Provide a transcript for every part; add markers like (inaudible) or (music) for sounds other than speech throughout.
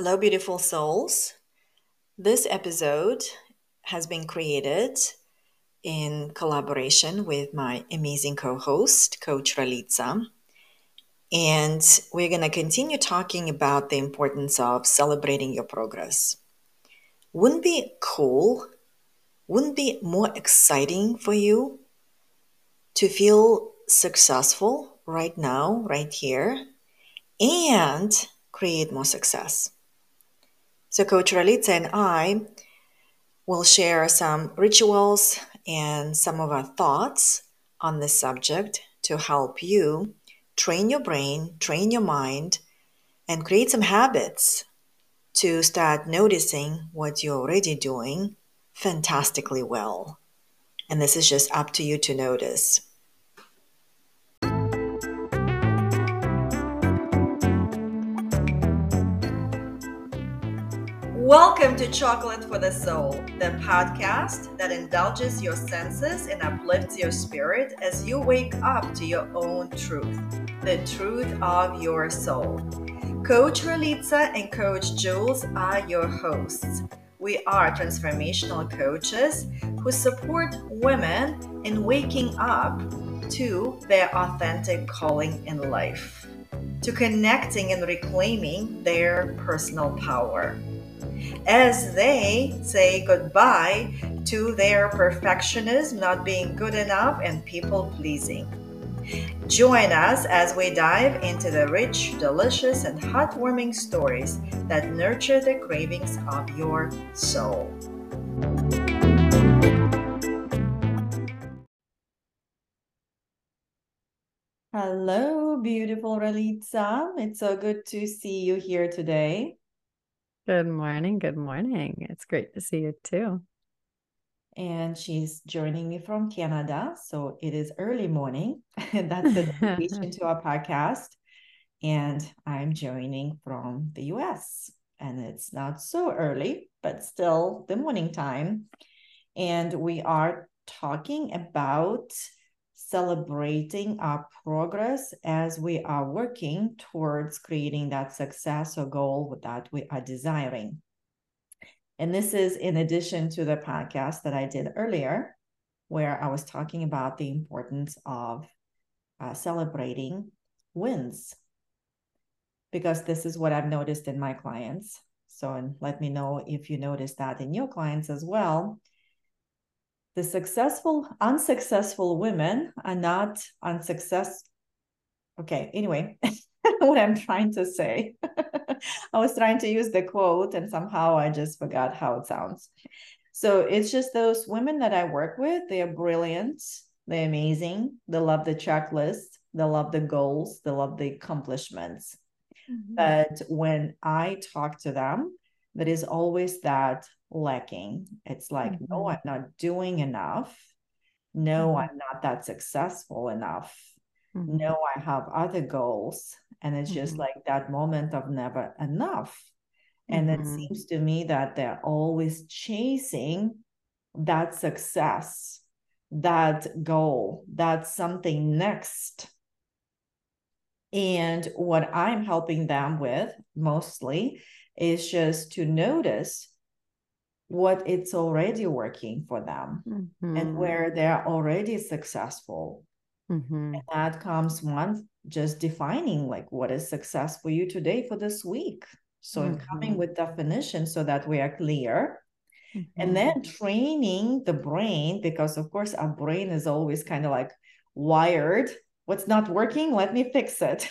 Hello, beautiful souls. This episode has been created in collaboration with my amazing co host, Coach Ralitza. And we're going to continue talking about the importance of celebrating your progress. Wouldn't be cool? Wouldn't be more exciting for you to feel successful right now, right here, and create more success? So, Coach Ralitza and I will share some rituals and some of our thoughts on this subject to help you train your brain, train your mind, and create some habits to start noticing what you're already doing fantastically well. And this is just up to you to notice. Welcome to Chocolate for the Soul, the podcast that indulges your senses and uplifts your spirit as you wake up to your own truth, the truth of your soul. Coach Ralitza and Coach Jewels are your hosts. We are transformational coaches who support women in waking up to their authentic calling in life, to connecting and reclaiming their personal power as they say goodbye to their perfectionism, not being good enough, and people pleasing. Join us as we dive into the rich, delicious, and heartwarming stories that nurture the cravings of your soul. Hello, beautiful Ralitza. It's so good to see you here today. Good morning. Good morning. It's great to see you too. And she's joining me from Canada. So it is early morning. And (laughs) that's the (laughs) dedication to our podcast. And I'm joining from the US. And it's not so early, but still the morning time. And we are talking about celebrating our progress as we are working towards creating that success or goal that we are desiring. And this is in addition to the podcast that I did earlier, where I was talking about the importance of uh, celebrating wins. Because this is what I've noticed in my clients. So, and let me know if you notice that in your clients as well the successful unsuccessful women are not unsuccess okay anyway (laughs) what i'm trying to say. (laughs) I was trying to use the quote and somehow i just forgot how it sounds. So it's just those women that i work with they are brilliant they're amazing they love the checklist they love the goals they love the accomplishments. Mm-hmm. but when i talk to them there is always that lacking. It's like, mm-hmm. no, I'm not doing enough. No, mm-hmm. I'm not that successful enough. Mm-hmm. No, I have other goals. And it's just mm-hmm. like that moment of never enough. And it mm-hmm. seems to me that they're always chasing that success, that goal, that something next. And what I'm helping them with mostly is just to notice what it's already working for them mm-hmm. and where they're already successful. Mm-hmm. And that comes one just defining like what is success for you today for this week. So mm-hmm. coming with definition so that we are clear. And then mm-hmm. training the brain, because of course our brain is always kind of like wired. What's not working? Let me fix it.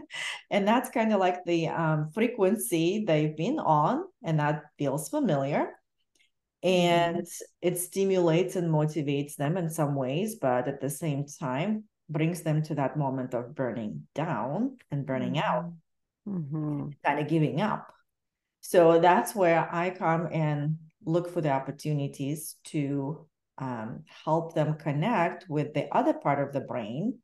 (laughs) and that's kind of like the um, frequency they've been on, and that feels familiar and mm-hmm. it stimulates and motivates them in some ways but at the same time brings them to that moment of burning down and burning mm-hmm. out mm-hmm. kind of giving up so that's where i come and look for the opportunities to um, help them connect with the other part of the brain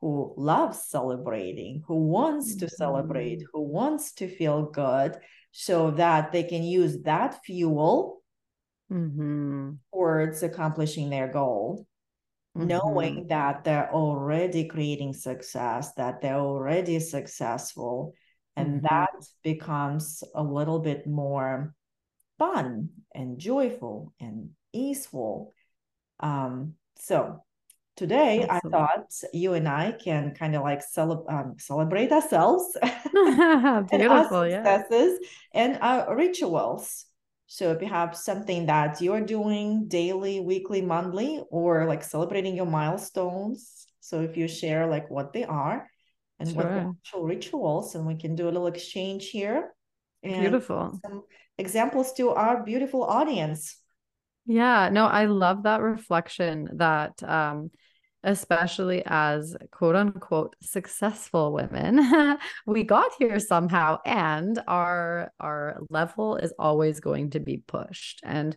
who loves celebrating who wants to celebrate mm-hmm. who wants to feel good so that they can use that fuel mm-hmm. towards accomplishing their goal, mm-hmm. knowing that they're already creating success, that they're already successful, And mm-hmm. that becomes a little bit more fun and joyful and easeful. Um, so today. I thought you and I can kind of like cele- um, celebrate ourselves beautiful (laughs) (laughs) and our successes yeah. and our rituals. So if you have something that you're doing daily, weekly, monthly, or like celebrating your milestones, so if you share like what they are and sure. what the actual rituals, and we can do a little exchange here. And Beautiful. Some examples to our beautiful audience. Yeah, no, I love that reflection that um especially as quote unquote successful women. (laughs) We got here somehow and our our level is always going to be pushed. And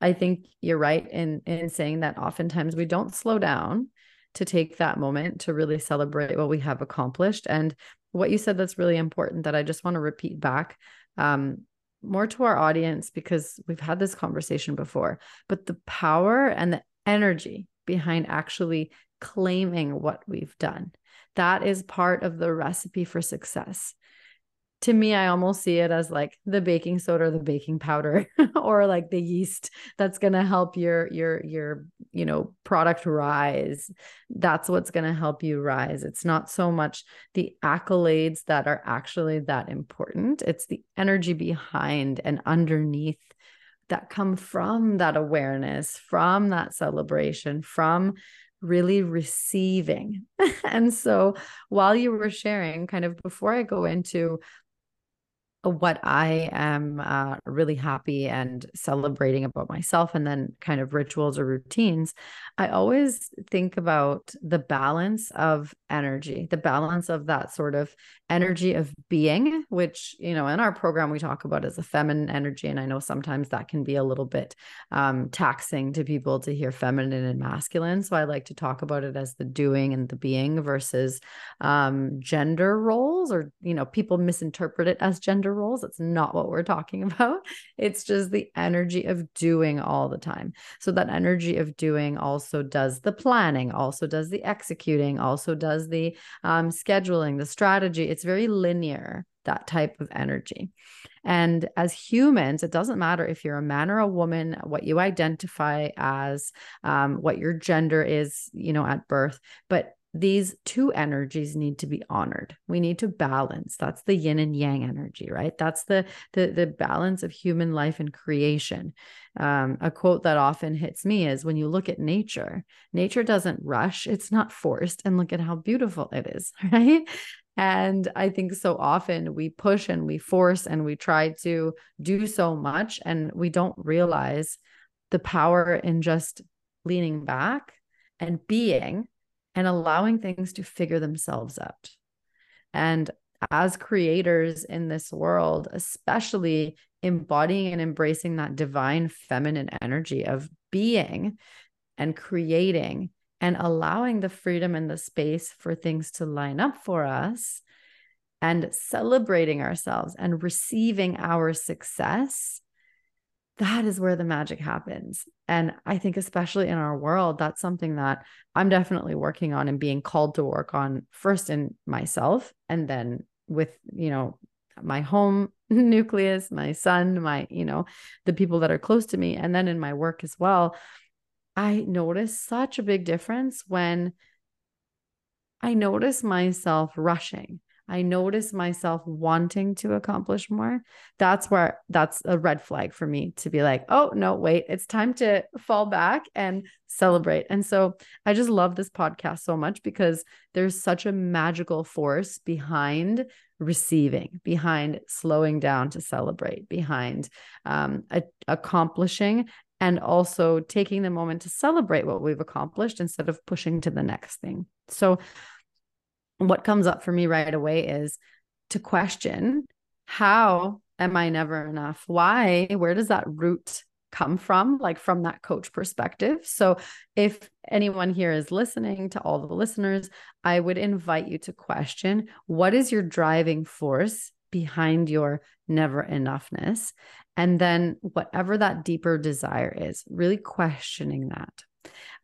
i think you're right in in saying that oftentimes we don't slow down to take that moment to really celebrate what we have accomplished. And what you said that's really important that i just want to repeat back um, more to our audience because we've had this conversation before but the power and the energy behind actually claiming what we've done. That is part of the recipe for success. To me, I almost see it as like the baking soda the baking powder (laughs) or like the yeast that's going to help your your your you know product rise. That's what's going to help you rise. It's not so much the accolades that are actually that important. It's the energy behind and underneath that come from that awareness, from that celebration, from really receiving. (laughs) and so while you were sharing, kind of before I go into what I am uh, really happy and celebrating about myself, and then kind of rituals or routines, I always think about the balance of energy, the balance of that sort of energy of being, which, you know, in our program we talk about as a feminine energy. And I know sometimes that can be a little bit um, taxing to people to hear feminine and masculine. So I like to talk about it as the doing and the being versus um, gender roles, or, you know, people misinterpret it as gender roles. It's not what we're talking (laughs) about. It's just the energy of doing all the time. So that energy of doing also does the planning, also does the executing, also does the um, scheduling, the strategy it's very linear, that type of energy. And as humans, it doesn't matter if you're a man or a woman, what you identify as, um, what your gender is, you know, at birth, but these two energies need to be honored. We need to balance. That's the yin and yang energy right? That's the the, the balance of human life and creation. Um, a quote that often hits me is when you look at nature nature doesn't rush it's not forced and look at how beautiful it is (laughs) right? And I think so often we push and we force and we try to do so much, and we don't realize the power in just leaning back and being and allowing things to figure themselves out. And as creators in this world, especially embodying and embracing that divine feminine energy of being and creating and allowing the freedom and the space for things to line up for us and celebrating ourselves and receiving our success, that is where the magic happens. And I think, especially in our world, that's something that I'm definitely working on and being called to work on first in myself and then with, you know, my home (laughs) nucleus, my son, my, you know, the people that are close to me, and then in my work as well I notice such a big difference when I notice myself rushing. I notice myself wanting to accomplish more. That's where that's a red flag for me to be like, oh, no, wait, it's time to fall back and celebrate. And so I just love this podcast so much because there's such a magical force behind receiving, behind slowing down to celebrate, behind um, a- accomplishing and also taking the moment to celebrate what we've accomplished instead of pushing to the next thing. So, what comes up for me right away is to question how am I never enough? Why? Where does that root come from? Like from that coach perspective. So, if anyone here is listening to all the listeners, I would invite you to question what is your driving force behind your never enoughness and then whatever that deeper desire is, really questioning that.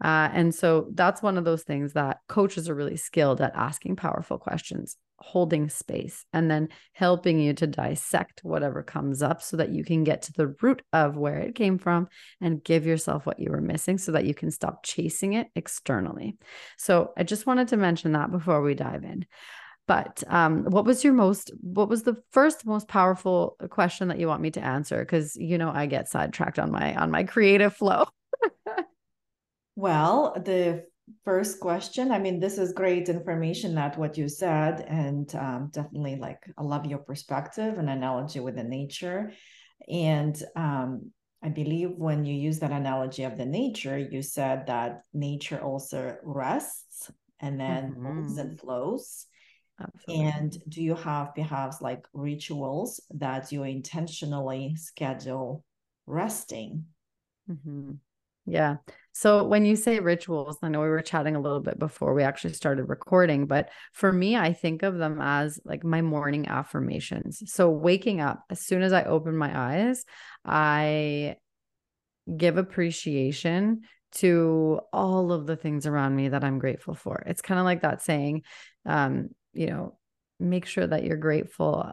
Uh, and so that's one of those things that coaches are really skilled at asking powerful questions, holding space and then helping you to dissect whatever comes up so that you can get to the root of where it came from and give yourself what you were missing so that you can stop chasing it externally. So I just wanted to mention that before we dive in. But um, what was your most, what was the first most powerful question that you want me to answer? Because you know I get sidetracked on my on my creative flow. (laughs) well, the first question, I mean, this is great information that what you said, and um, definitely like I love your perspective and analogy with the nature, and um, I believe when you use that analogy of the nature, you said that nature also rests and then mm-hmm. moves and flows Absolutely. And do you have perhaps like rituals that you intentionally schedule resting? Mm-hmm. Yeah. So when you say rituals, I know we were chatting a little bit before we actually started recording, but for me, I think of them as like my morning affirmations. So waking up, as soon as I open my eyes, I give appreciation to all of the things around me that I'm grateful for. It's kind of like that saying, um, you know, make sure that you're grateful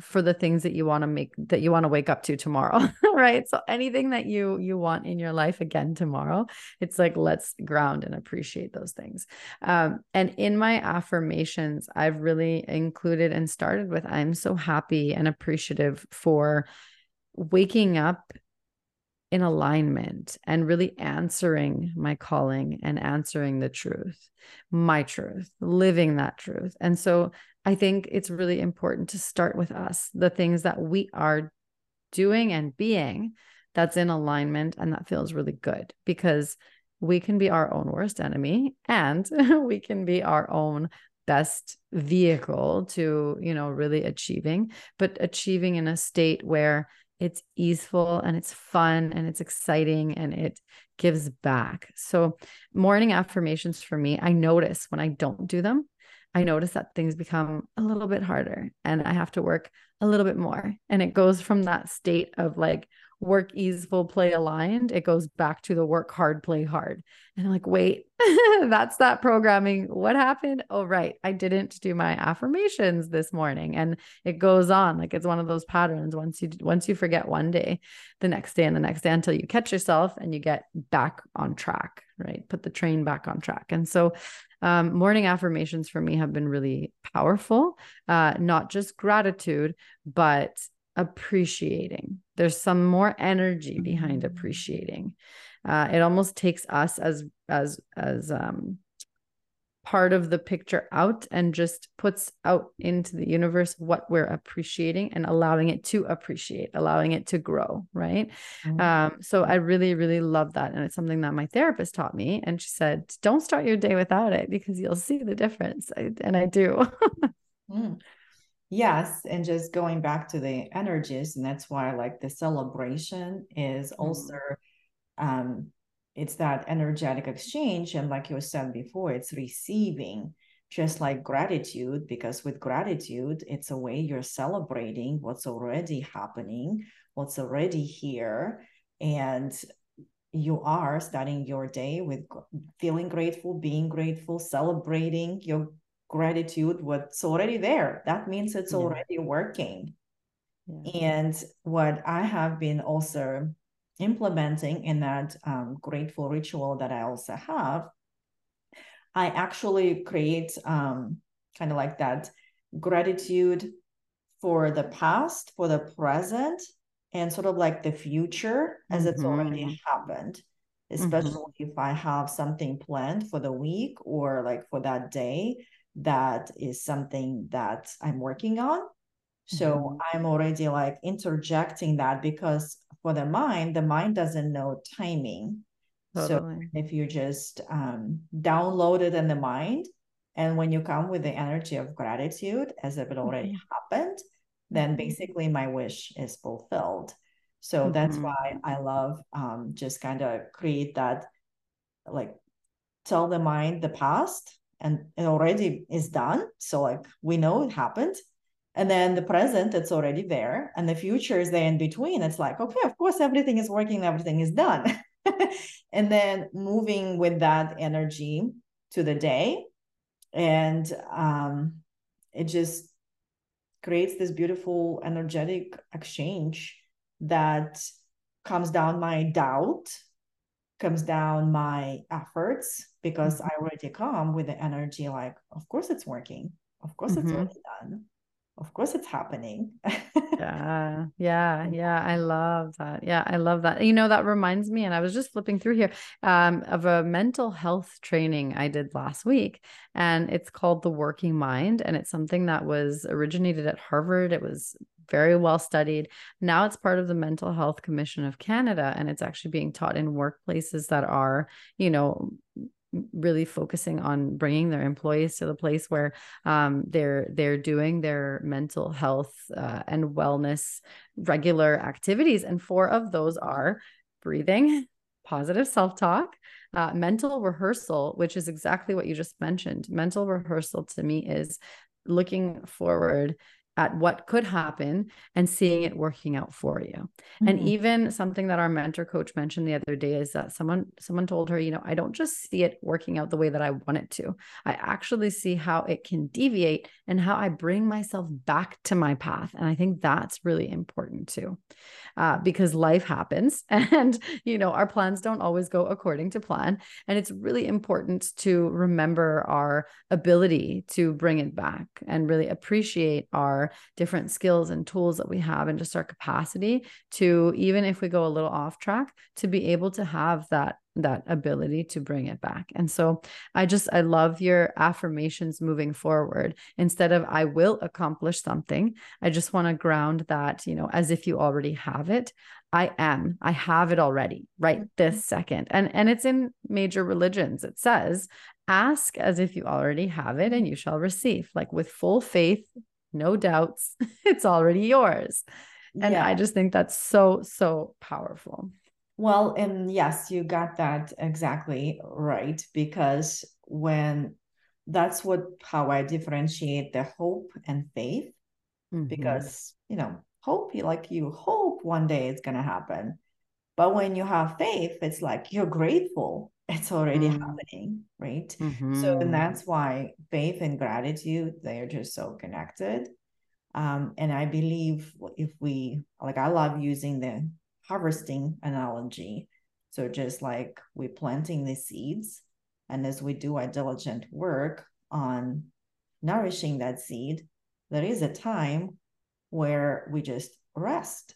for the things that you want to make that you want to wake up to tomorrow (laughs) right? So anything that you you want in your life again tomorrow it's like let's ground and appreciate those things. Um, and in my affirmations i've really included and started with i'm so happy and appreciative for waking up in alignment and really answering my calling and answering the truth, my truth, living that truth. And so I think it's really important to start with us, the things that we are doing and being that's in alignment and that feels really good because we can be our own worst enemy and (laughs) we can be our own best vehicle to you know really achieving but achieving in a state where it's easeful and it's fun and it's exciting and it gives back. So, morning affirmations for me, I notice when I don't do them, I notice that things become a little bit harder and I have to work a little bit more. And it goes from that state of like work easeful, play aligned, it goes back to the work hard, play hard. And I'm like, wait, (laughs) that's that programming. What happened? Oh, right. I didn't do my affirmations this morning. And it goes on. Like it's one of those patterns. Once you once you forget one day, the next day and the next day until you catch yourself and you get back on track, right? Put the train back on track. And so um, morning affirmations for me have been really powerful. Uh, not just gratitude, but appreciating. There's some more energy behind mm-hmm. appreciating. Uh, it almost takes us as as as um, part of the picture out and just puts out into the universe what we're appreciating and allowing it to appreciate, allowing it to grow. Right. Mm-hmm. Um, so I really, really love that. And it's something that my therapist taught me. And she said, don't start your day without it because you'll see the difference. I, and I do. mm. Yes, and just going back to the energies, and that's why like the celebration is mm-hmm. also um it's that energetic exchange. And like you said before, it's receiving just like gratitude, because with gratitude, it's a way you're celebrating what's already happening, what's already here. And you are starting your day with feeling grateful, being grateful, celebrating your gratitude what's already there that means it's yeah. already working yeah. and what i have been also implementing in that um, grateful ritual that i also have i actually create um, kind of like that gratitude for the past for the present and sort of like the future as mm-hmm. it's already mm-hmm. happened mm-hmm. especially mm-hmm. if i have something planned for the week or like for that day that is something that I'm working on. So mm-hmm. I'm already like interjecting that because for the mind, the mind doesn't know timing. Totally. So if you just um, download it in the mind, and when you come with the energy of gratitude as if it already mm-hmm. happened, then mm-hmm. basically my wish is fulfilled. So mm-hmm. that's why I love um, just kind of create that, like tell the mind the past and it already is done. So like we know it happened. And then the present it's already there. And the future is there in between. It's like okay of course everything is working everything is done. (laughs) And then moving with that energy to the day. And um it just creates this beautiful energetic exchange that comes down my doubt comes down my efforts because mm-hmm. I already come with the energy like, of course it's working. Of course mm-hmm. it's already done. Of course it's happening. yeah. (laughs) Yeah. Yeah. I love that. Yeah. I love that. You know, that reminds me, and I was just flipping through here um, of a mental health training I did last week. And it's called The Working Mind. And it's something that was originated at Harvard. It was very well studied. Now it's part of the Mental Health Commission of Canada, and it's actually being taught in workplaces that are, you know, really focusing on bringing their employees to the place where um, they're they're doing their mental health uh, and wellness regular activities. And four of those are breathing positive self-talk uh, mental rehearsal which is exactly what you just mentioned. Mental rehearsal to me is looking forward at what could happen and seeing it working out for you. Mm-hmm. And even something that our mentor coach mentioned the other day is that someone someone told her, you know, I don't just see it working out the way that I want it to. I actually see how it can deviate and how I bring myself back to my path. And I think that's really important too. Uh, because life happens (laughs) and you know our plans don't always go according to plan and it's really important to remember our ability to bring it back and really appreciate our different skills and tools that we have and just our capacity to even if we go a little off track to be able to have that that ability to bring it back. And so I just I love your affirmations moving forward. Instead of I will accomplish something, I just want to ground that, you know, as if you already have it. I am. I have it already right this mm-hmm. second. And and it's in major religions. It says, ask as if you already have it and you shall receive. Like with full faith, no doubts, (laughs) it's already yours. And yeah. I just think that's so, so powerful. Well, and yes, you got that exactly right. Because when that's what how I differentiate the hope and faith, mm-hmm. because you know, hope you like you hope one day it's gonna happen. But when you have faith, it's like you're grateful it's already mm. happening right mm-hmm. so and mm-hmm. that's why faith and gratitude they're just so connected um, and i believe if we like i love using the harvesting analogy so just like we're planting the seeds and as we do our diligent work on nourishing that seed there is a time where we just rest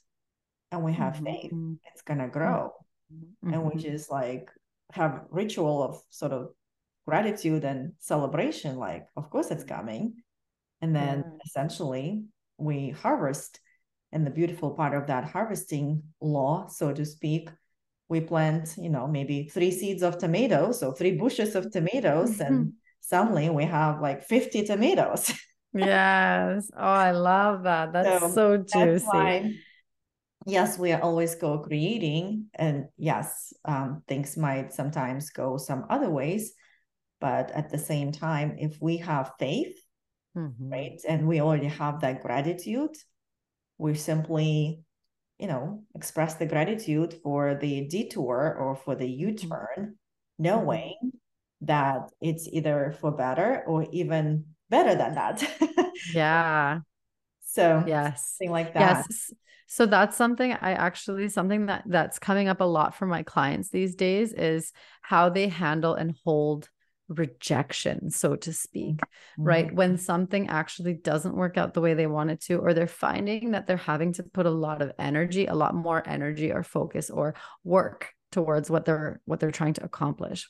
and we have mm-hmm. faith it's going to grow mm-hmm. and we mm-hmm. just like have ritual of sort of gratitude and celebration like of course it's coming and then yeah. essentially we harvest and the beautiful part of that harvesting law so to speak we plant you know maybe three seeds of tomatoes so three bushes of tomatoes mm-hmm. and suddenly we have like 50 tomatoes (laughs) yes oh i love that that's so, so juicy that's yes, we are always co-creating, and yes, um, things might sometimes go some other ways, but at the same time, if we have faith, mm-hmm. right, and we already have that gratitude, we simply, you know, express the gratitude for the detour or for the mm-hmm. U-turn, mm-hmm. knowing that it's either for better or even better than that. (laughs) yeah. So yes, something like that. Yes. So that's something I actually something that that's coming up a lot for my clients these days is how they handle and hold rejection so to speak mm-hmm. right when something actually doesn't work out the way they want it to or they're finding that they're having to put a lot of energy a lot more energy or focus or work towards what they're what they're trying to accomplish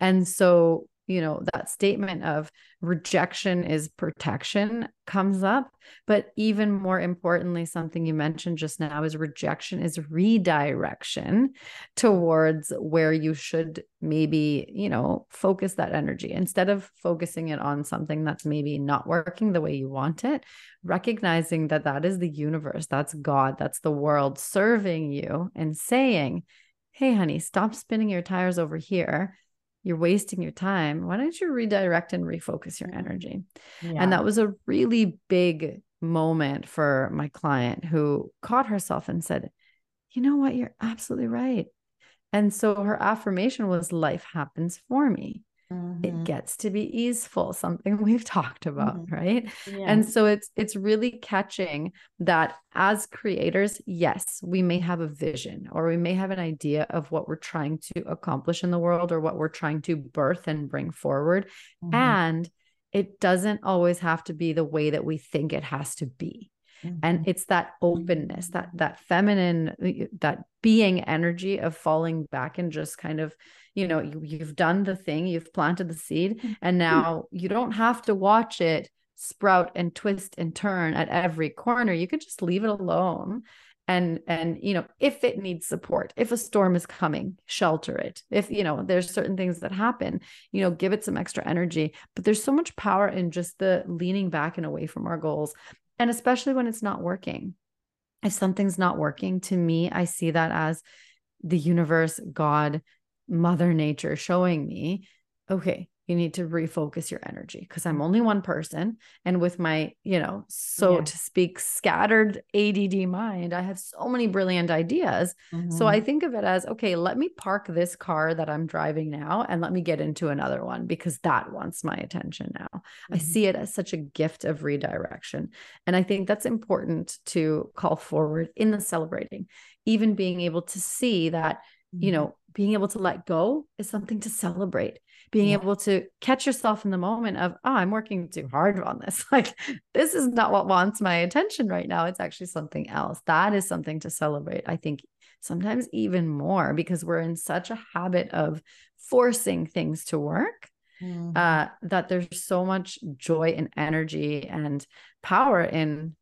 and so you know that statement of rejection is protection comes up. But even more importantly something you mentioned just now is rejection is redirection towards where you should maybe you know focus that energy. Instead of focusing it on something that's maybe not working the way you want it recognizing that that is the universe that's god that's the world serving you and saying hey honey stop spinning your tires over here you're wasting your time. Why don't you redirect and refocus your mm-hmm. energy? Yeah. And that was a really big moment for my client who caught herself and said, You know what? You're absolutely right. And so her affirmation was life happens for me. It Mhm. gets to be easeful something (laughs) we've talked about Mhm. right Yeah. and so it's it's really catching that as creators yes we may have a vision or we may have an idea of what we're trying to accomplish in the world or what we're trying to birth and bring forward Mhm. and it doesn't always have to be the way that we think it has to be and Mhm. it's that openness that that feminine that being energy of falling back and just kind of you know you, you've done the thing you've planted the seed and now you don't have to watch it sprout and twist and turn at every corner. You can just leave it alone and and you know if it needs support if a storm is coming shelter it. If you know there's certain things that happen you know give it some extra energy. But there's so much power in just the leaning back and away from our goals and especially when it's not working. If something's not working to me i see that as the universe god mother nature showing me okay you need to refocus your energy because i'm only one person and with my you know so Yeah. to speak scattered ADD mind i have so many brilliant ideas so Mhm. I think of it as okay, let me park this car that I'm driving now and let me get into another one because that wants my attention now. I Mhm. see it as such a gift of redirection. And I think that's important to call forward in the celebrating, even being able to see that, you Mhm. know, being able to let go is something to celebrate. Being Yeah. able to catch yourself in the moment of, oh, I'm working too hard on this. (laughs) Like, this is not what wants my attention right now. It's actually something else. That is something to celebrate. I think sometimes even more because we're in such a habit of forcing things to work Mhm. uh, that there's so much joy and energy and power in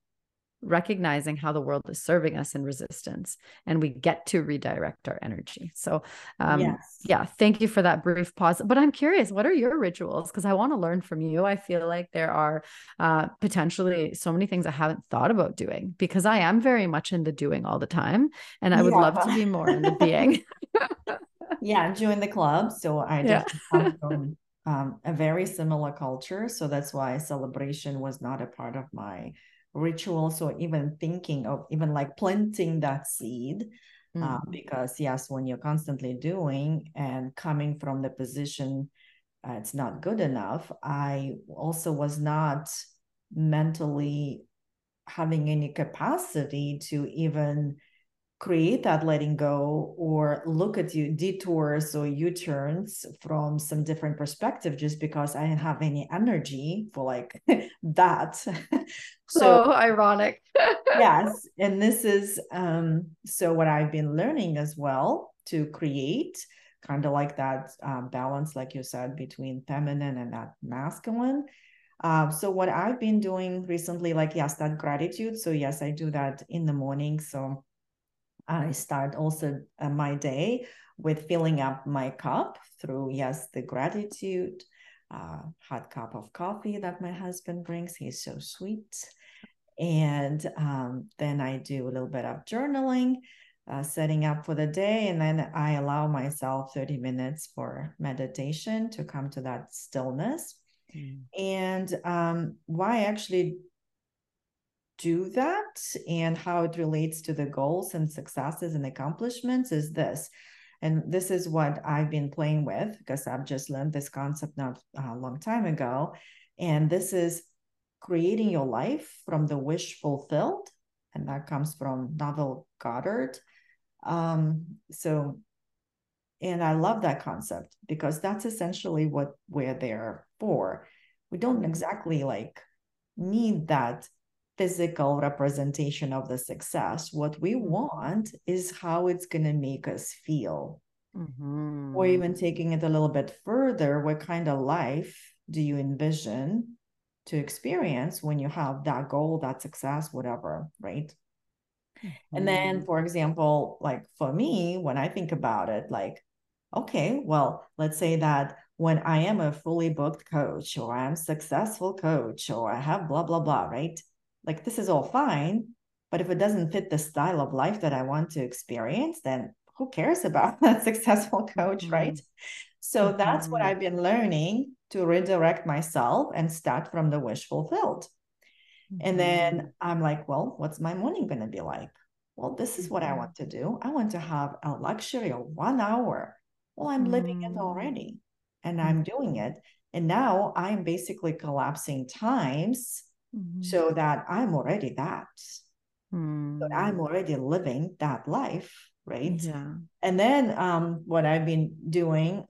recognizing how the world is serving us in resistance and we get to redirect our energy so um Yes. yeah thank you for that brief pause but i'm curious what are your rituals because i want to learn from you i feel like there are uh potentially so many things i haven't thought about doing because i am very much in the doing all the time and i would love to be more in the being (laughs) Yeah, join the club. So I Yeah. come um, a very similar culture. So that's why celebration was not a part of my ritual. or even thinking of even like planting that seed, uh, Mm. because yes, when you're constantly doing and coming from the position, uh, it's not good enough. I also was not mentally having any capacity to even create that letting go or look at you detours or u-turns from some different perspective just because i didn't have any energy for like (laughs) that so ironic. (laughs) Yes and this is um so what i've been learning as well to create kind of like that um, balance like you said between feminine and that masculine. Uh, so what i've been doing recently like yes that gratitude. So yes i do that in the morning. So I start also uh, my day with filling up my cup through, yes, the gratitude, uh, hot cup of coffee that my husband brings. He's so sweet. And um, then I do a little bit of journaling, uh, setting up for the day. And then I allow myself 30 minutes for meditation to come to that stillness. Mm. And um, why I actually do that and how it relates to the goals and successes and accomplishments is this. And this is what I've been playing with because I've just learned this concept not a long time ago. And this is creating your life from the wish fulfilled. And that comes from Neville Goddard. Um, so, and I love that concept because that's essentially what we're there for. We don't exactly like need that physical representation of the success. What we Mhm. want is how it's going to make us feel. Mhm. Or even taking it a little bit further, what kind of life do you envision to experience when you have that goal, that success, whatever, right? And then, for example, like for me, when I think about it, like, okay, well, let's say that when I am a fully booked coach or I'm successful coach or I have blah, blah, blah, right? Like this is all fine. But if it doesn't fit the style of life that I want to experience, then who cares (laughs) about that successful coach, right? Mhm. So that's what Mhm. I've been learning to redirect myself and start from the wish fulfilled. And Mhm. then I'm like, well, what's my morning going to be like? Well, this is what I Mhm. want to do. I want to have a luxury of one hour. Well, I'm living it already. and mm-hmm. I'm doing it. And now I'm basically collapsing times mm-hmm. so that I'm already that. Mm. So I'm already living that life, right? Yeah. And then um, what I've been doing,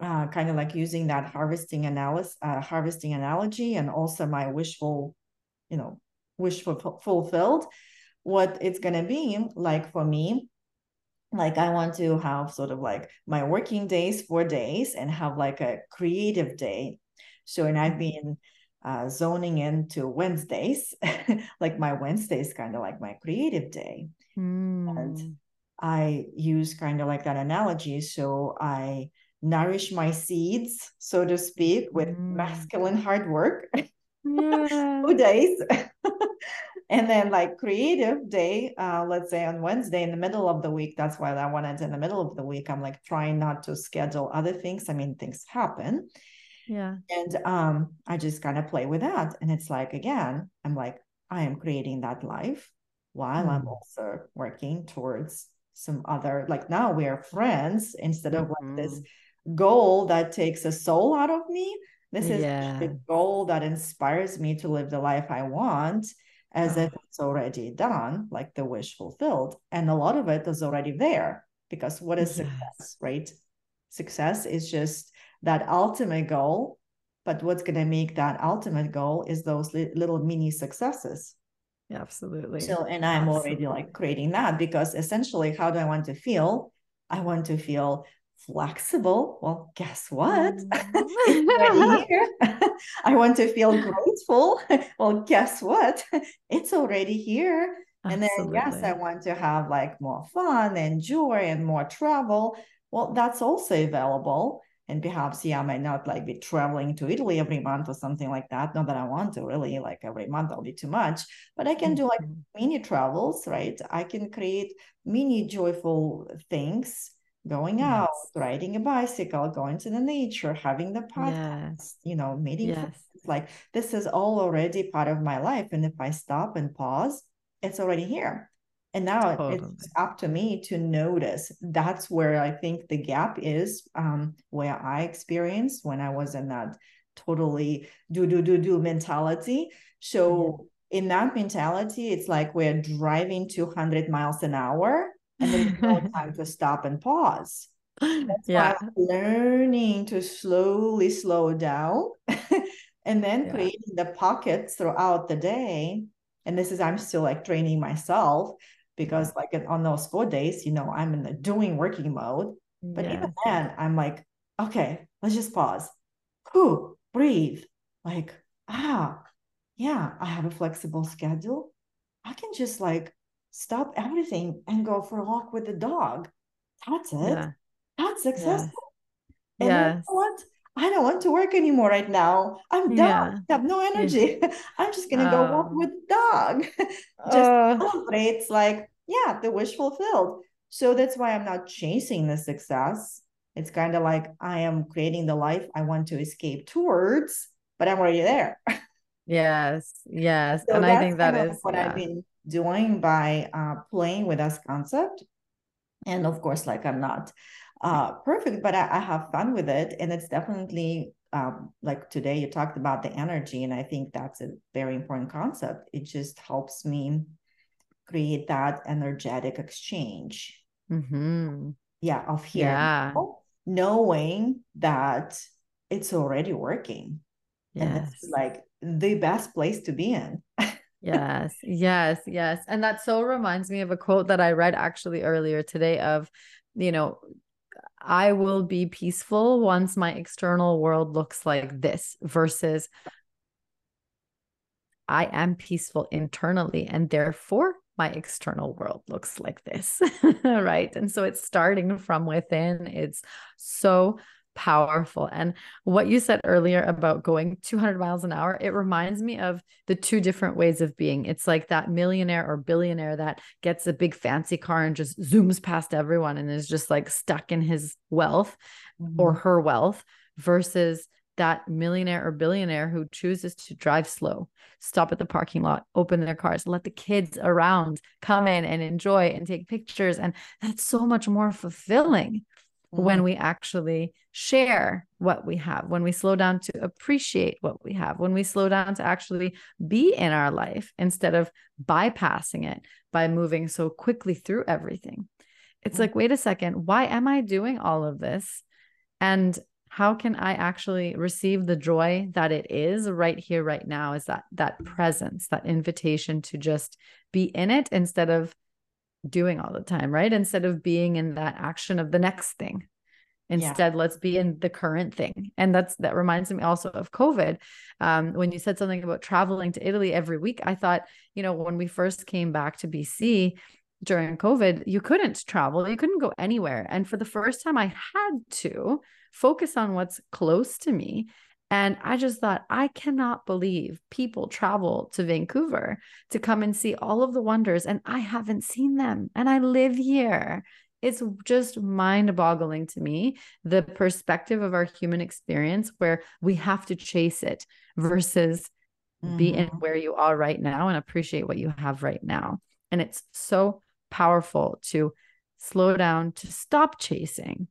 uh, kind of like using that harvesting analysis, uh, harvesting analogy, and also my wishful, you know, wish for fulfilled. What it's gonna be like for me like i want to have sort of like my working days four days and have like a creative day so and i've mm-hmm. been uh, zoning into wednesdays (laughs) like my wednesday is kind of like my creative day mm. and i use kind of like that analogy so i nourish my seeds so to speak with mm. masculine hard work (laughs) yeah. two days (laughs) and then like creative day uh, let's say on wednesday in the middle of the week that's why i wanted in the middle of the week i'm like trying not to schedule other things i mean things happen yeah and um i just kind of play with that and it's like again i'm like i am creating that life while mm. i'm also working towards some other like now we are friends instead of mm-hmm. like this mm-hmm. goal that takes a soul out of me this is yeah. the goal that inspires me to live the life i want as oh. if it's already done, like the wish fulfilled. And a lot of it is already there because what is yes. success, right? Success is just that ultimate goal. But what's going to make that ultimate goal is those li- little mini successes. Yeah, absolutely. So, and I'm absolutely. already like creating that because essentially, how do I want to feel? I want to feel flexible. Well, guess what? (laughs) here. (laughs) I want to feel grateful. (laughs) well, guess what? It's already here. Absolutely. And then, yes, I want to have like more fun and joy and more travel. Well, that's also available. And perhaps, yeah, I might not like be traveling to Italy every month or something like that. Not that I want to really, like every month, I'll be too much. But I can do like mm-hmm. mini travels, right? I can create mini joyful things going yes. out, riding a bicycle, going to the nature, having the podcast, yes. you know, meeting yes. Like this is all already part of my life. And if I stop and pause, it's already here. And now totally. it's up to me to notice. That's where I think the gap is, um, where I experienced when I was in that totally do, do, do, do mentality. So yeah. in that mentality, it's like we're driving 200 miles an hour and there's no (laughs) time to stop and pause. That's yeah. why I'm learning to slowly slow down (laughs) and then yeah. creating the pockets throughout the day. And this is, I'm still like training myself because, like, on those four days, you know, I'm in the doing working mode. But yeah. even then, I'm like, okay, let's just pause. Whew, breathe. Like, ah, yeah, I have a flexible schedule. I can just like stop everything and go for a walk with the dog. That's it. Yeah. That's successful. Yes. And yes. You know what? I don't want to work anymore right now. I'm done. Yeah. I have no energy. (laughs) I'm just gonna go walk with the dog. (laughs) just uh, celebrates like, yeah, the wish fulfilled. So that's why I'm not chasing the success. It's kind of like I am creating the life I want to escape towards, but I'm already there. yes, yes. So and I think that is what yeah. I've been doing by uh, playing with this concept. And of course, like I'm not uh, perfect, but I, I, have fun with it. And it's definitely um, like today you talked about the energy. And I think that's a very important concept. It just helps me create that energetic exchange. Mm-hmm. Yeah, of here, yeah. knowing that it's already working. Yes. And it's like the best place to be in. yes, (laughs) yes, yes. And that so reminds me of a quote that I read actually earlier today of, you know, I will be peaceful once my external world looks like this versus I am peaceful internally and therefore my external world looks like this. (laughs) right. And so it's starting from within. It's so powerful. And what you said earlier about going 200 miles an hour, it reminds me of the two different ways of being. It's like that millionaire or billionaire that gets a big fancy car and just zooms past everyone and is just like stuck in his wealth mm-hmm. or her wealth versus that millionaire or billionaire who chooses to drive slow, stop at the parking lot, open their cars, let the kids around come in and enjoy and take pictures. And that's so much more fulfilling when mm-hmm. we actually share what we have, when we slow down to appreciate what we have, when we slow down to actually be in our life instead of bypassing it by moving so quickly through everything. It's mm-hmm. like, wait a second, why am I doing all of this? And how can I actually receive the joy that it is right here, right now? Is that that presence, that invitation to just be in it instead of doing all the time, right? Instead of being in that action of the next thing. Instead, yeah. let's be in the current thing. And that's that reminds me also of COVID. Um, when you said something about traveling to Italy every week, I thought, you know, when we first came back to BC during COVID, you couldn't travel, you couldn't go anywhere. And for the first time, I had to focus on what's close to me and I just thought, I cannot believe people travel to Vancouver to come and see all of the wonders, and I haven't seen them. And I live here. It's just mind boggling to me the perspective of our human experience where we have to chase it versus mm-hmm. be in where you are right now and appreciate what you have right now. And it's so powerful to slow down, to stop chasing,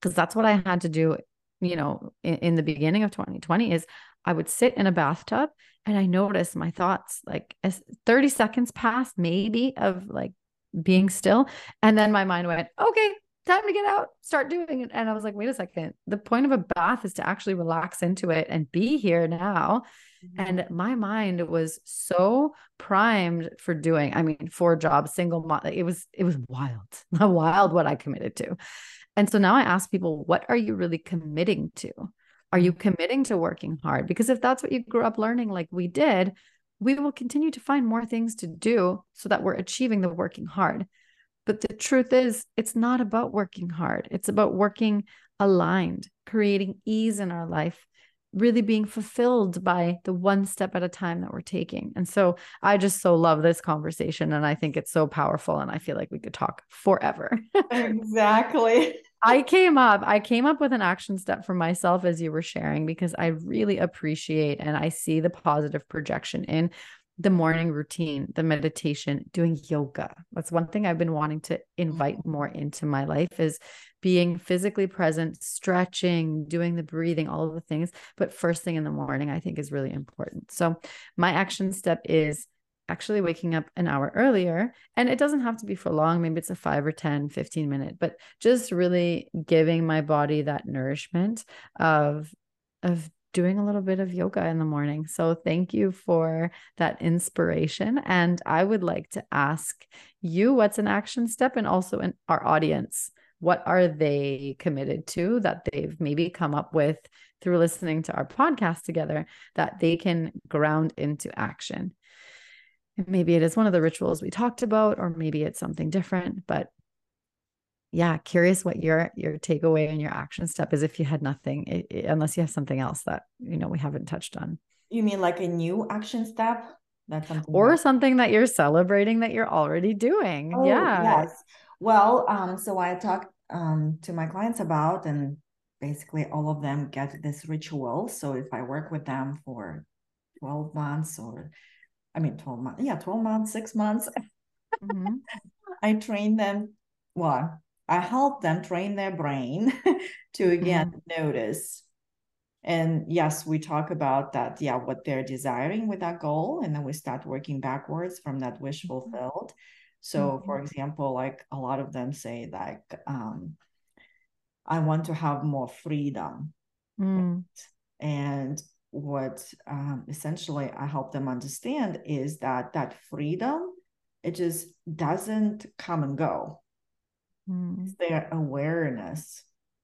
because that's what I had to do you know, in, in the beginning of 2020 is I would sit in a bathtub and I noticed my thoughts like as 30 seconds passed, maybe of like being still. And then my mind went, okay, time to get out, start doing it. And I was like, wait a second. The point of a bath is to actually relax into it and be here now. Mm-hmm. And my mind was so primed for doing, I mean, four jobs, single mom. It was, it was wild, (laughs) wild what I committed to. And so now I ask people, what are you really committing to? Are you mm-hmm. committing to working hard? Because if that's what you grew up learning, like we did, we will continue to find more things to do so that we're achieving the working hard. But the truth is, it's not about working hard, it's about working aligned, creating ease in our life, really being fulfilled by the one step at a time that we're taking. And so I just so love this conversation and I think it's so powerful and I feel like we could talk forever. (laughs) exactly. I came up, I came up with an action step for myself as you were sharing because I really appreciate and I see the positive projection in the morning routine, the meditation, doing yoga. That's one thing I've been wanting to invite mm-hmm. more into my life is being physically present, stretching, doing the breathing, all of the things. But first thing in the morning, I think is really important. So my action step is actually waking up an hour earlier and it doesn't have to be for long maybe it's a 5 or 10 15 minute but just really giving my body that nourishment of of doing a little bit of yoga in the morning. So thank you for that inspiration. And i would like to ask you what's an action step? And also in our audience what are they committed to that they've maybe come up with through listening to our podcast together that they can ground into action? Maybe it is one of the rituals we talked about or maybe it's something different but yeah curious what your your takeaway and your action step is if you had nothing it, it, unless you have something else that you know we haven't touched on you mean like a new action step that's something or that... something that you're celebrating that you're already doing oh, yeah yes well um so i talk um to my clients about and basically all of them get this ritual so if i work with them for 12 months or I mean, 12 months, yeah, 12 months, six months. Mm-hmm. (laughs) I train them, well, I help them train their brain (laughs) to again mm-hmm. notice. And yes, we talk about that, yeah, what they're desiring with that goal. And then we start working backwards from that wish mm-hmm. fulfilled. So, mm-hmm. for example, like a lot of them say, like, um, I want to have more freedom. Mm. And what um, essentially I help them understand is that that freedom it just doesn't come and go. Mm. It's their awareness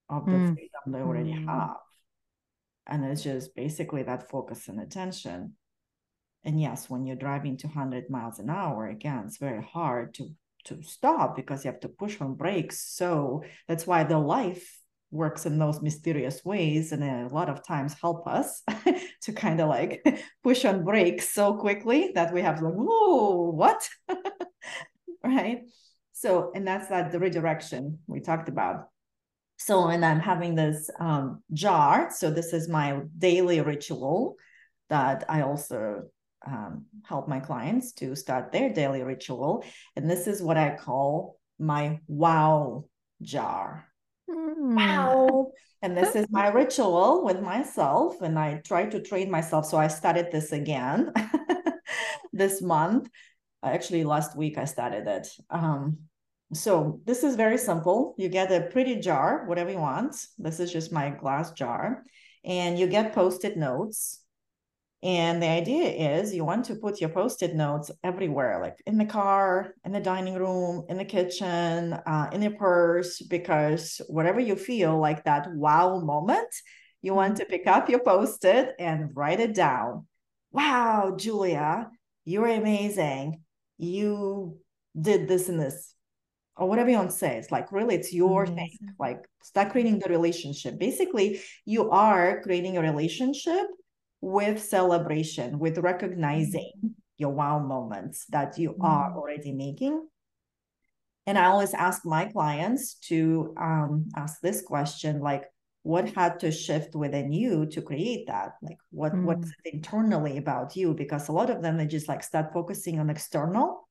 of the mm. freedom they already mm. have, and it's just basically that focus and attention. And yes, when you're driving 200 miles an hour, again, it's very hard to to stop because you have to push on brakes. So that's why the life works in those mysterious ways and a lot of times help us (laughs) to kind of like (laughs) push on brakes so quickly that we have like whoa what (laughs) right so and that's that the redirection we talked about so and i'm having this um, jar so this is my daily ritual that i also um, help my clients to start their daily ritual and this is what i call my wow jar Mm. wow. And this is my (laughs) ritual with myself. And I try to train myself. So I started this again (laughs) this month. Actually, last week I started it. Um, so this is very simple. You get a pretty jar, whatever you want. This is just my glass jar. And you get post-it notes and the idea is you want to put your post-it notes everywhere, like in the car, in the dining room, in the kitchen, uh, in your purse, because whatever you feel like that wow moment, you want to pick up your post-it and write it down. Wow, Julia, you're amazing. You did this and this. Or whatever you want to say. It's like really it's your amazing. thing. Like start creating the relationship. Basically, you are creating a relationship with celebration, with recognizing mm-hmm. your wow moments that you are mm-hmm. already making. And I always ask my clients to um, ask this question like, what had to shift within you to create that? Like, what mm. what's internally about you? Because a lot of them they just like start focusing on external,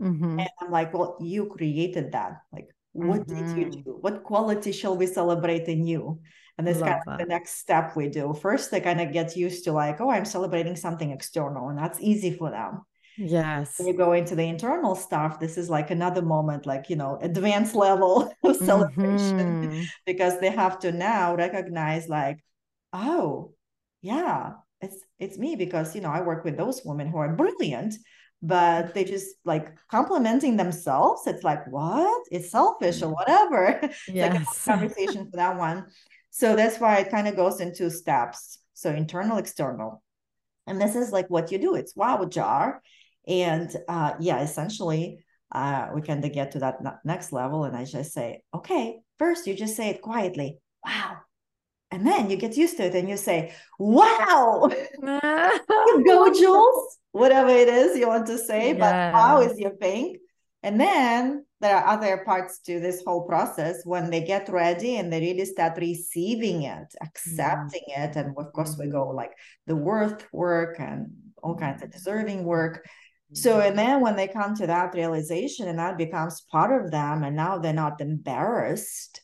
mm-hmm. and I'm like, well, you created that. Like, what mm-hmm. did you mm-hmm. do? What quality shall we celebrate in you? And this kind of the next step we do. First, they kind of get used to like, oh, I'm celebrating something external, and that's easy for them. Yes. When you go into the internal stuff, this is like another moment, like, you know, advanced level (laughs) of celebration mm-hmm. because they have to now recognize, like, oh, yeah, it's it's me because you know I work with those women who are brilliant, but they just like complimenting themselves. It's like, what? It's selfish or whatever. (laughs) Yes. like a (laughs) conversation for that one. So that's why it kind of goes into steps. So internal, external. And this is like what you do. It's wow jar. And uh, yeah, essentially, uh, we kind of get to that next level. And I just say, okay, first you just say it quietly. Wow. And then you get used to it and you say, wow. (laughs) go, Jules. Whatever it is you want to say. Yes. But wow is your thing. And then there are other parts to this whole process when they get ready and they really start receiving it, accepting mm-hmm. it. And of course, we go mm-hmm. like the worth work and all kinds of deserving work. So, and then when they come to that realization and that becomes part of them, and now they're not embarrassed.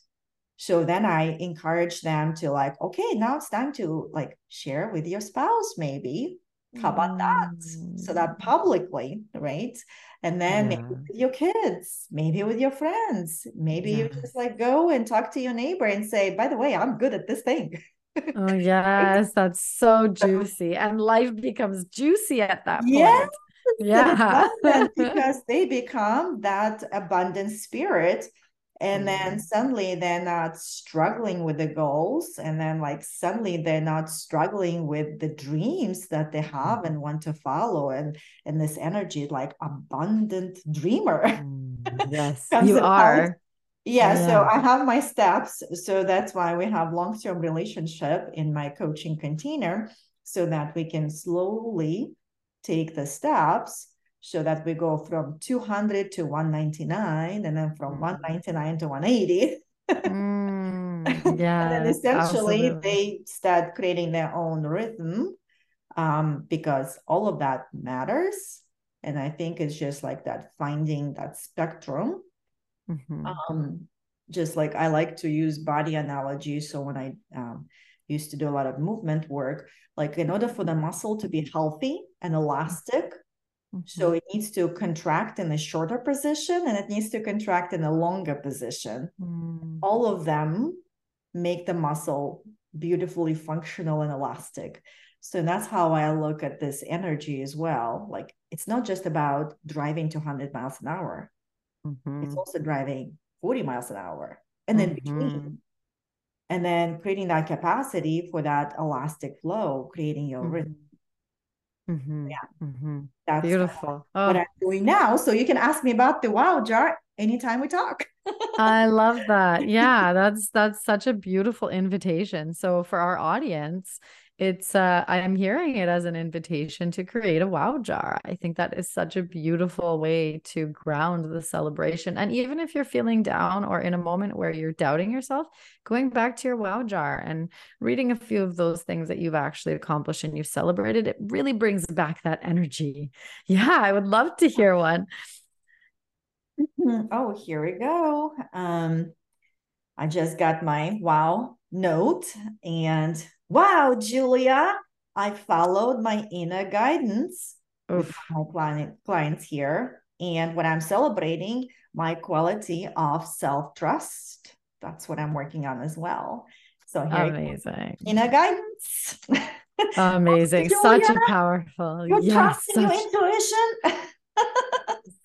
So then I encourage them to like, okay, now it's time to like share with your spouse, maybe. How about that? So that mm. publicly, right? and then yeah. maybe with your kids maybe with your friends maybe you just like go and talk to your neighbor and say by the way i'm good at this thing oh (laughs) yes that's so juicy and life becomes juicy at that point yes (laughs) yeah. (laughs) because they become that abundant spirit. And then mm-hmm. suddenly they're not struggling with the goals. And then like suddenly they're not struggling with the dreams that they have and want to follow. And and this energy like abundant dreamer. Mm, yes (laughs) you are. Yeah, yeah, so i have my steps. So that's why we have long-term relationship in my coaching container so that we can slowly take the steps so that we go from 200 to 199 and then from mm. 199 to 180 mm, yeah (laughs) and then essentially absolutely. they start creating their own rhythm um, because all of that matters and i think it's just like that finding that spectrum mm-hmm. um, just like i like to use body analogy so when i um, used to do a lot of movement work like in order for the muscle to be healthy and elastic so mm-hmm. it needs to contract in a shorter position and it needs to contract in a longer position. Mm. All of them make the muscle beautifully functional and elastic. So that's how I look at this energy as well. Like it's not just about driving 200 miles an hour, mm-hmm. it's also driving 40 miles an hour and then mm-hmm. between. And then creating that capacity for that elastic flow, creating your rhythm mm-hmm. Yeah. Mm-hmm. That's beautiful. Oh. What I'm doing now. So you can ask me about the wow jar anytime we talk. I (laughs) love that. Yeah, that's that's such a beautiful invitation. So for our audience, it's uh i am hearing it as an invitation to create a wow jar. I think that is such a beautiful way to ground the celebration. And even if you're feeling down or in a moment where you're doubting yourself going back to your wow jar and reading a few of those things that you've actually accomplished and you've celebrated it really brings back that energy. (laughs) Yeah i would love to hear one. Oh here we go. Um I just got my wow note and wow, Julia, I followed my inner guidance Oof. with my client, clients here. And when I'm celebrating my quality of self trust, that's what I'm working on as well. So here amazing inner guidance. (laughs) Amazing. Such a powerful. You're yes, such, your intuition.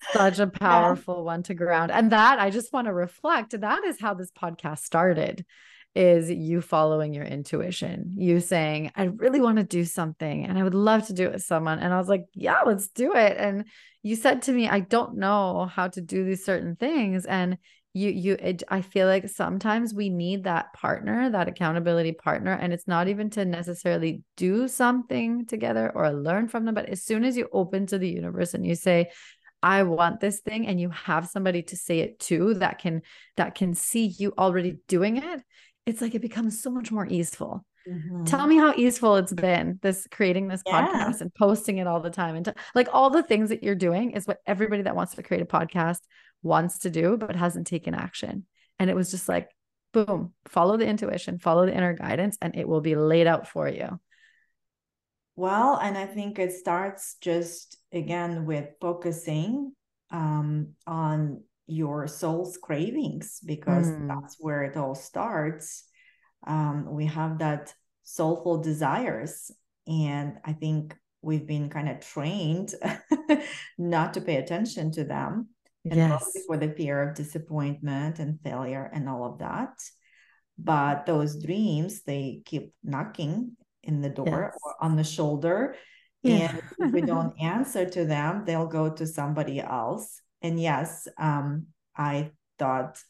(laughs) such a powerful yeah. one to ground. And that I just want to reflect. That is how this podcast started is you following your intuition, you saying, I really want to do something and I would love to do it with someone. And I was like, yeah, let's do it. And you said to me, I don't know how to do these certain things. And you, you, it, I feel like sometimes we need that partner, that accountability partner. And it's not even to necessarily do something together or learn from them. But as soon as you open to the universe and you say, I want this thing and you have somebody to say it to that can that can see you already doing it it's like it becomes so much more easeful. Mm-hmm. Tell me how easeful it's been this creating this yeah. podcast and posting it all the time and to, like all the things that you're doing is what everybody that wants to create a podcast wants to do but hasn't taken action. And it was just like boom, follow the intuition, follow the inner guidance and it will be laid out for you. Well, and I think it starts just again with focusing um, on your soul's cravings because mm. that's where it all starts. Um, we have that soulful desires, and I think we've been kind of trained (laughs) not to pay attention to them, and yes. for the fear of disappointment and failure and all of that. But those dreams, they keep knocking in the door yes. or on the shoulder. Yeah. And if we (laughs) don't answer to them, they'll go to somebody else and yes, um, I thought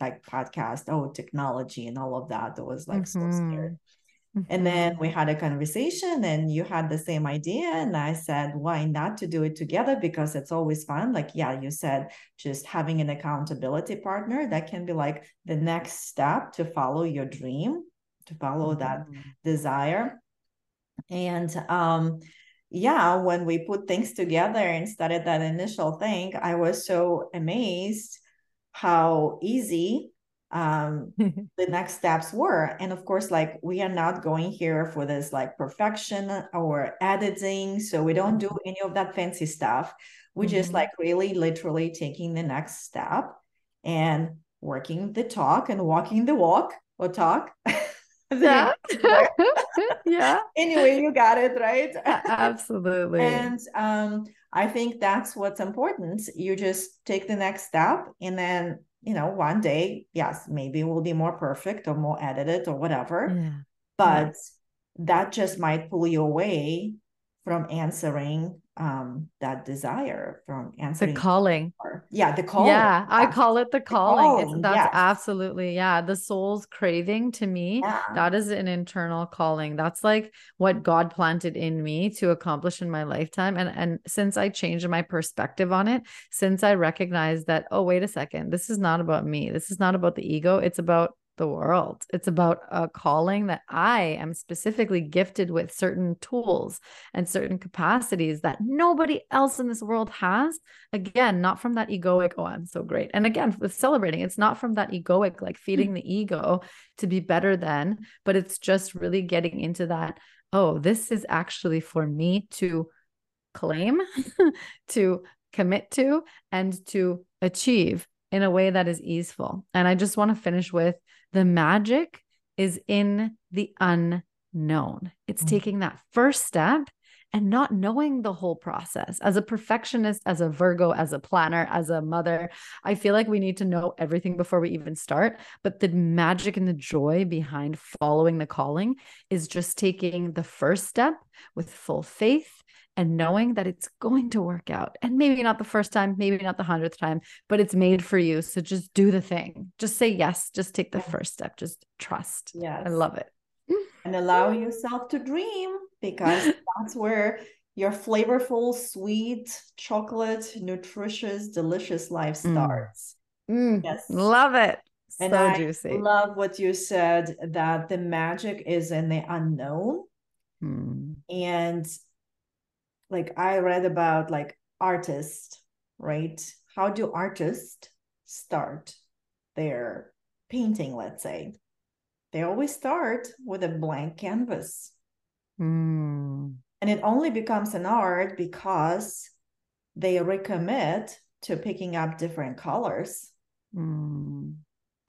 like podcast, oh, technology and all of that. That was like mm-hmm. so scary. Mm-hmm. And then we had a conversation and you had the same idea. And I said, why not to do it together? Because it's always fun. Like, yeah, you said just having an accountability partner that can be like the next step to follow your dream, to follow mm-hmm. that desire. And um, yeah, when we put things together and started that initial thing, I was so amazed how easy um (laughs) the next steps were. And of course like we are not going here for this like perfection or editing so we don't do any of that fancy stuff. We mm-hmm. just like really literally taking the next step and working the talk and walking the walk or talk (laughs) (laughs) yeah. (laughs) Yeah. Anyway you got it right? Absolutely. And um i think that's what's important. You just take the next step and then you know one day yes maybe it will be more perfect or more edited or whatever. Yeah. but yeah. that just might pull you away from answering um that desire from answering the calling. yeah the call yeah i call it the calling, the calling. that's yes. absolutely yeah the soul's craving to me. Yeah. that is an internal calling. That's like what god planted in me to accomplish in my lifetime. And and since i changed my perspective on it since i recognized that oh wait a second this is not about me. This is not about the ego. It's about the world. It's about a calling that I am specifically gifted with certain tools and certain capacities that nobody else in this world has. Again, not from that egoic, oh, I'm so great. And again, with celebrating, it's not from that egoic, like hmm. feeding the ego to be better than, but it's just really getting into that, oh, this is actually for me to claim, (laughs) to commit to, and to achieve in a way that is easeful. And I just want to finish with the magic is in the unknown. It's mm-hmm. taking that first step and not knowing the whole process. As a perfectionist, as a Virgo, as a planner, as a mother, I feel like we need to know everything before we even start. But the magic and the joy behind following the calling is just taking the first step with full faith and knowing that it's going to work out. And maybe not the first time, maybe not the hundredth time, but it's made for you. So just do the thing. Just say yes. Just take the first step. Just trust. Yeah. I love it. (laughs) And allow yourself to dream because (laughs) that's where your flavorful, sweet, chocolate, nutritious, delicious life mm. starts. Mm. Mm. Yes. Love it. And so I juicy. love what you said that the magic is in the unknown. Mm. And like I read about like artists, right? How do artists start their painting, let's say, they always start with a blank canvas. Mm. And it only becomes an art because they recommit to picking up different colors. Mm.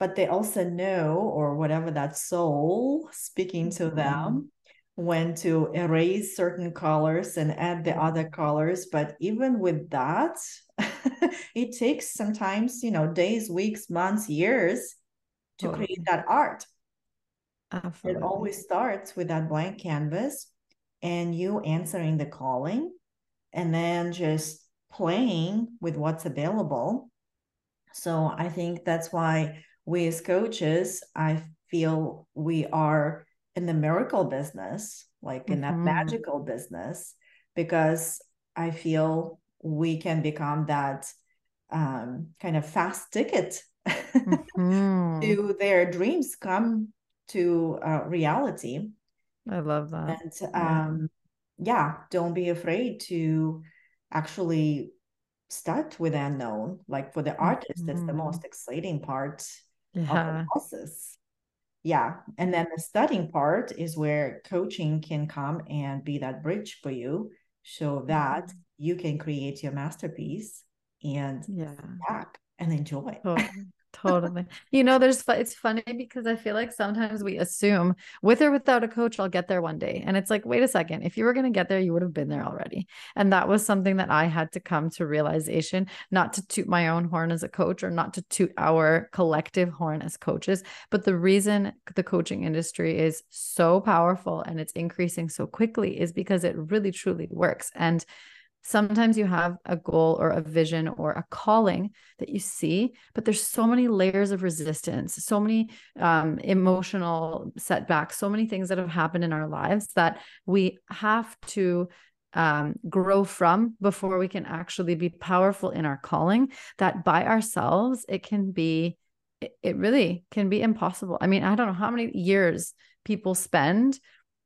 But they also know, or whatever that soul speaking to Mm. them, when to erase certain colors and add the other colors. But even with that, (laughs) it takes sometimes, you know, days, weeks, months, years to Totally. create that art. Absolutely. It always starts with that blank canvas and you answering the calling and then just playing with what's available. So I think that's why we as coaches, I feel we are in the miracle business, like in that Mhm. magical business, because I feel we can become that um, kind of fast ticket (laughs) Mhm. to their dreams come to uh, reality. I love that. And Yeah. um, yeah, don't be afraid to actually start with unknown. Like for the artist, that's the most exciting part of the process. Yeah. And then the studying part is where coaching can come and be that bridge for you so that Mhm. you can create your masterpiece and Yeah. back and enjoy. Totally. (laughs) Totally. You know, there's it's funny because I feel like sometimes we assume with or without a coach, I'll get there one day. And it's like, wait a second, if you were going to get there, you would have been there already. And that was something that I had to come to realization, not to toot my own horn as a coach or not to toot our collective horn as coaches. But the reason the coaching industry is so powerful and it's increasing so quickly is because it really truly works. And sometimes you have a goal or a vision or a calling that you see but there's so many layers of resistance so many um, emotional setbacks so many things that have happened in our lives that we have to um, grow from before we can actually be powerful in our calling that by ourselves it can be it, it really can be impossible. I mean i don't know how many years people spend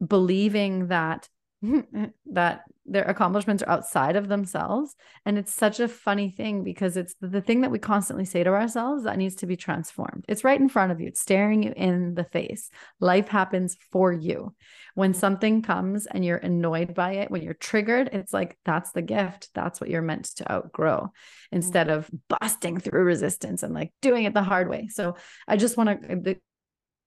believing that (laughs) that their accomplishments are outside of themselves. And it's such a funny thing because it's the thing that we constantly say to ourselves that needs to be transformed. It's right in front of you. It's staring you in the face. Life happens for you. When something comes and you're annoyed by it when you're triggered it's like that's the gift. That's what you're meant to outgrow instead of busting through resistance and like doing it the hard way. So i just want to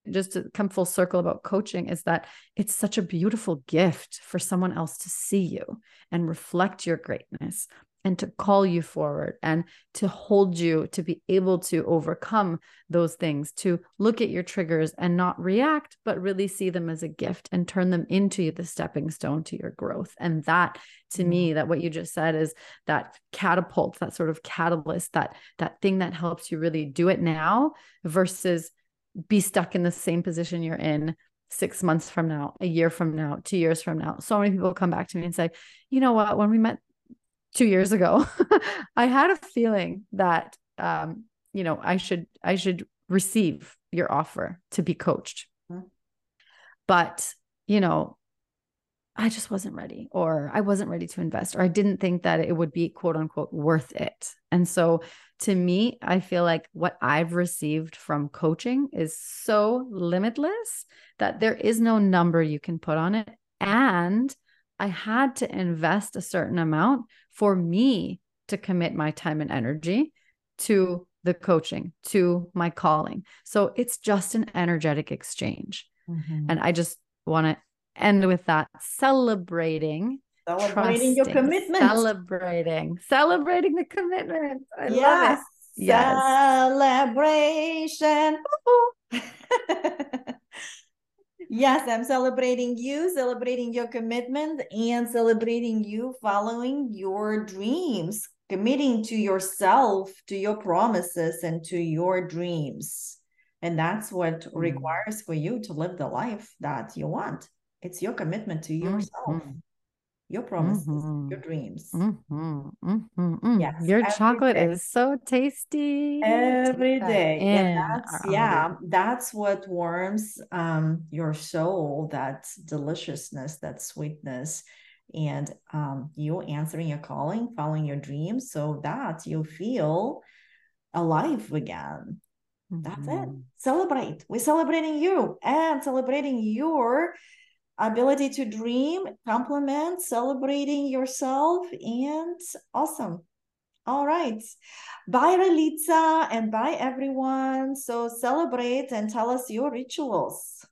just to come full circle about coaching is that it's such a beautiful gift for someone else to see you and reflect your greatness and to call you forward and to hold you to be able to overcome those things to look at your triggers and not react but really see them as a gift and turn them into the stepping stone to your growth. And that to me mm. that what you just said is that catapult that sort of catalyst that that thing that helps you really do it now versus be stuck in the same position you're in six months from now, a year from now, two years from now. So many people come back to me and say, you know what, when we met two years ago, (laughs) I had a feeling that um, you know, I should I should receive your offer to be coached. Mhm. But, you know, I just wasn't ready, or I wasn't ready to invest, or I didn't think that it would be quote unquote worth it. And so to me, I feel like what I've received from coaching is so limitless that there is no number you can put on it. And I had to invest a certain amount for me to commit my time and energy to the coaching, to my calling. So it's just an energetic exchange. Mhm. And I just want to end with that celebrating Celebrating your commitment. celebrating celebrating the commitment i love yes. it Yes. Celebration. (laughs) yes, I'm celebrating you, celebrating your commitment, and celebrating you following your dreams, committing to yourself, to your promises, and to your dreams. And that's what Mm. requires for you to live the life that you want. It's your commitment to yourself, Mhm. Your promises, your Mhm. dreams. Mhm, mhm, mm. Yes, your chocolate day. is so tasty every day and that's yeah that's what warms um your soul that deliciousness that sweetness and um you answering your calling following your dreams so that you feel alive again That's it. Celebrate. We're celebrating you and celebrating your ability to dream, compliment, celebrating yourself, and awesome. All right. Bye, Ralitza, and bye, everyone. So celebrate and tell us your rituals.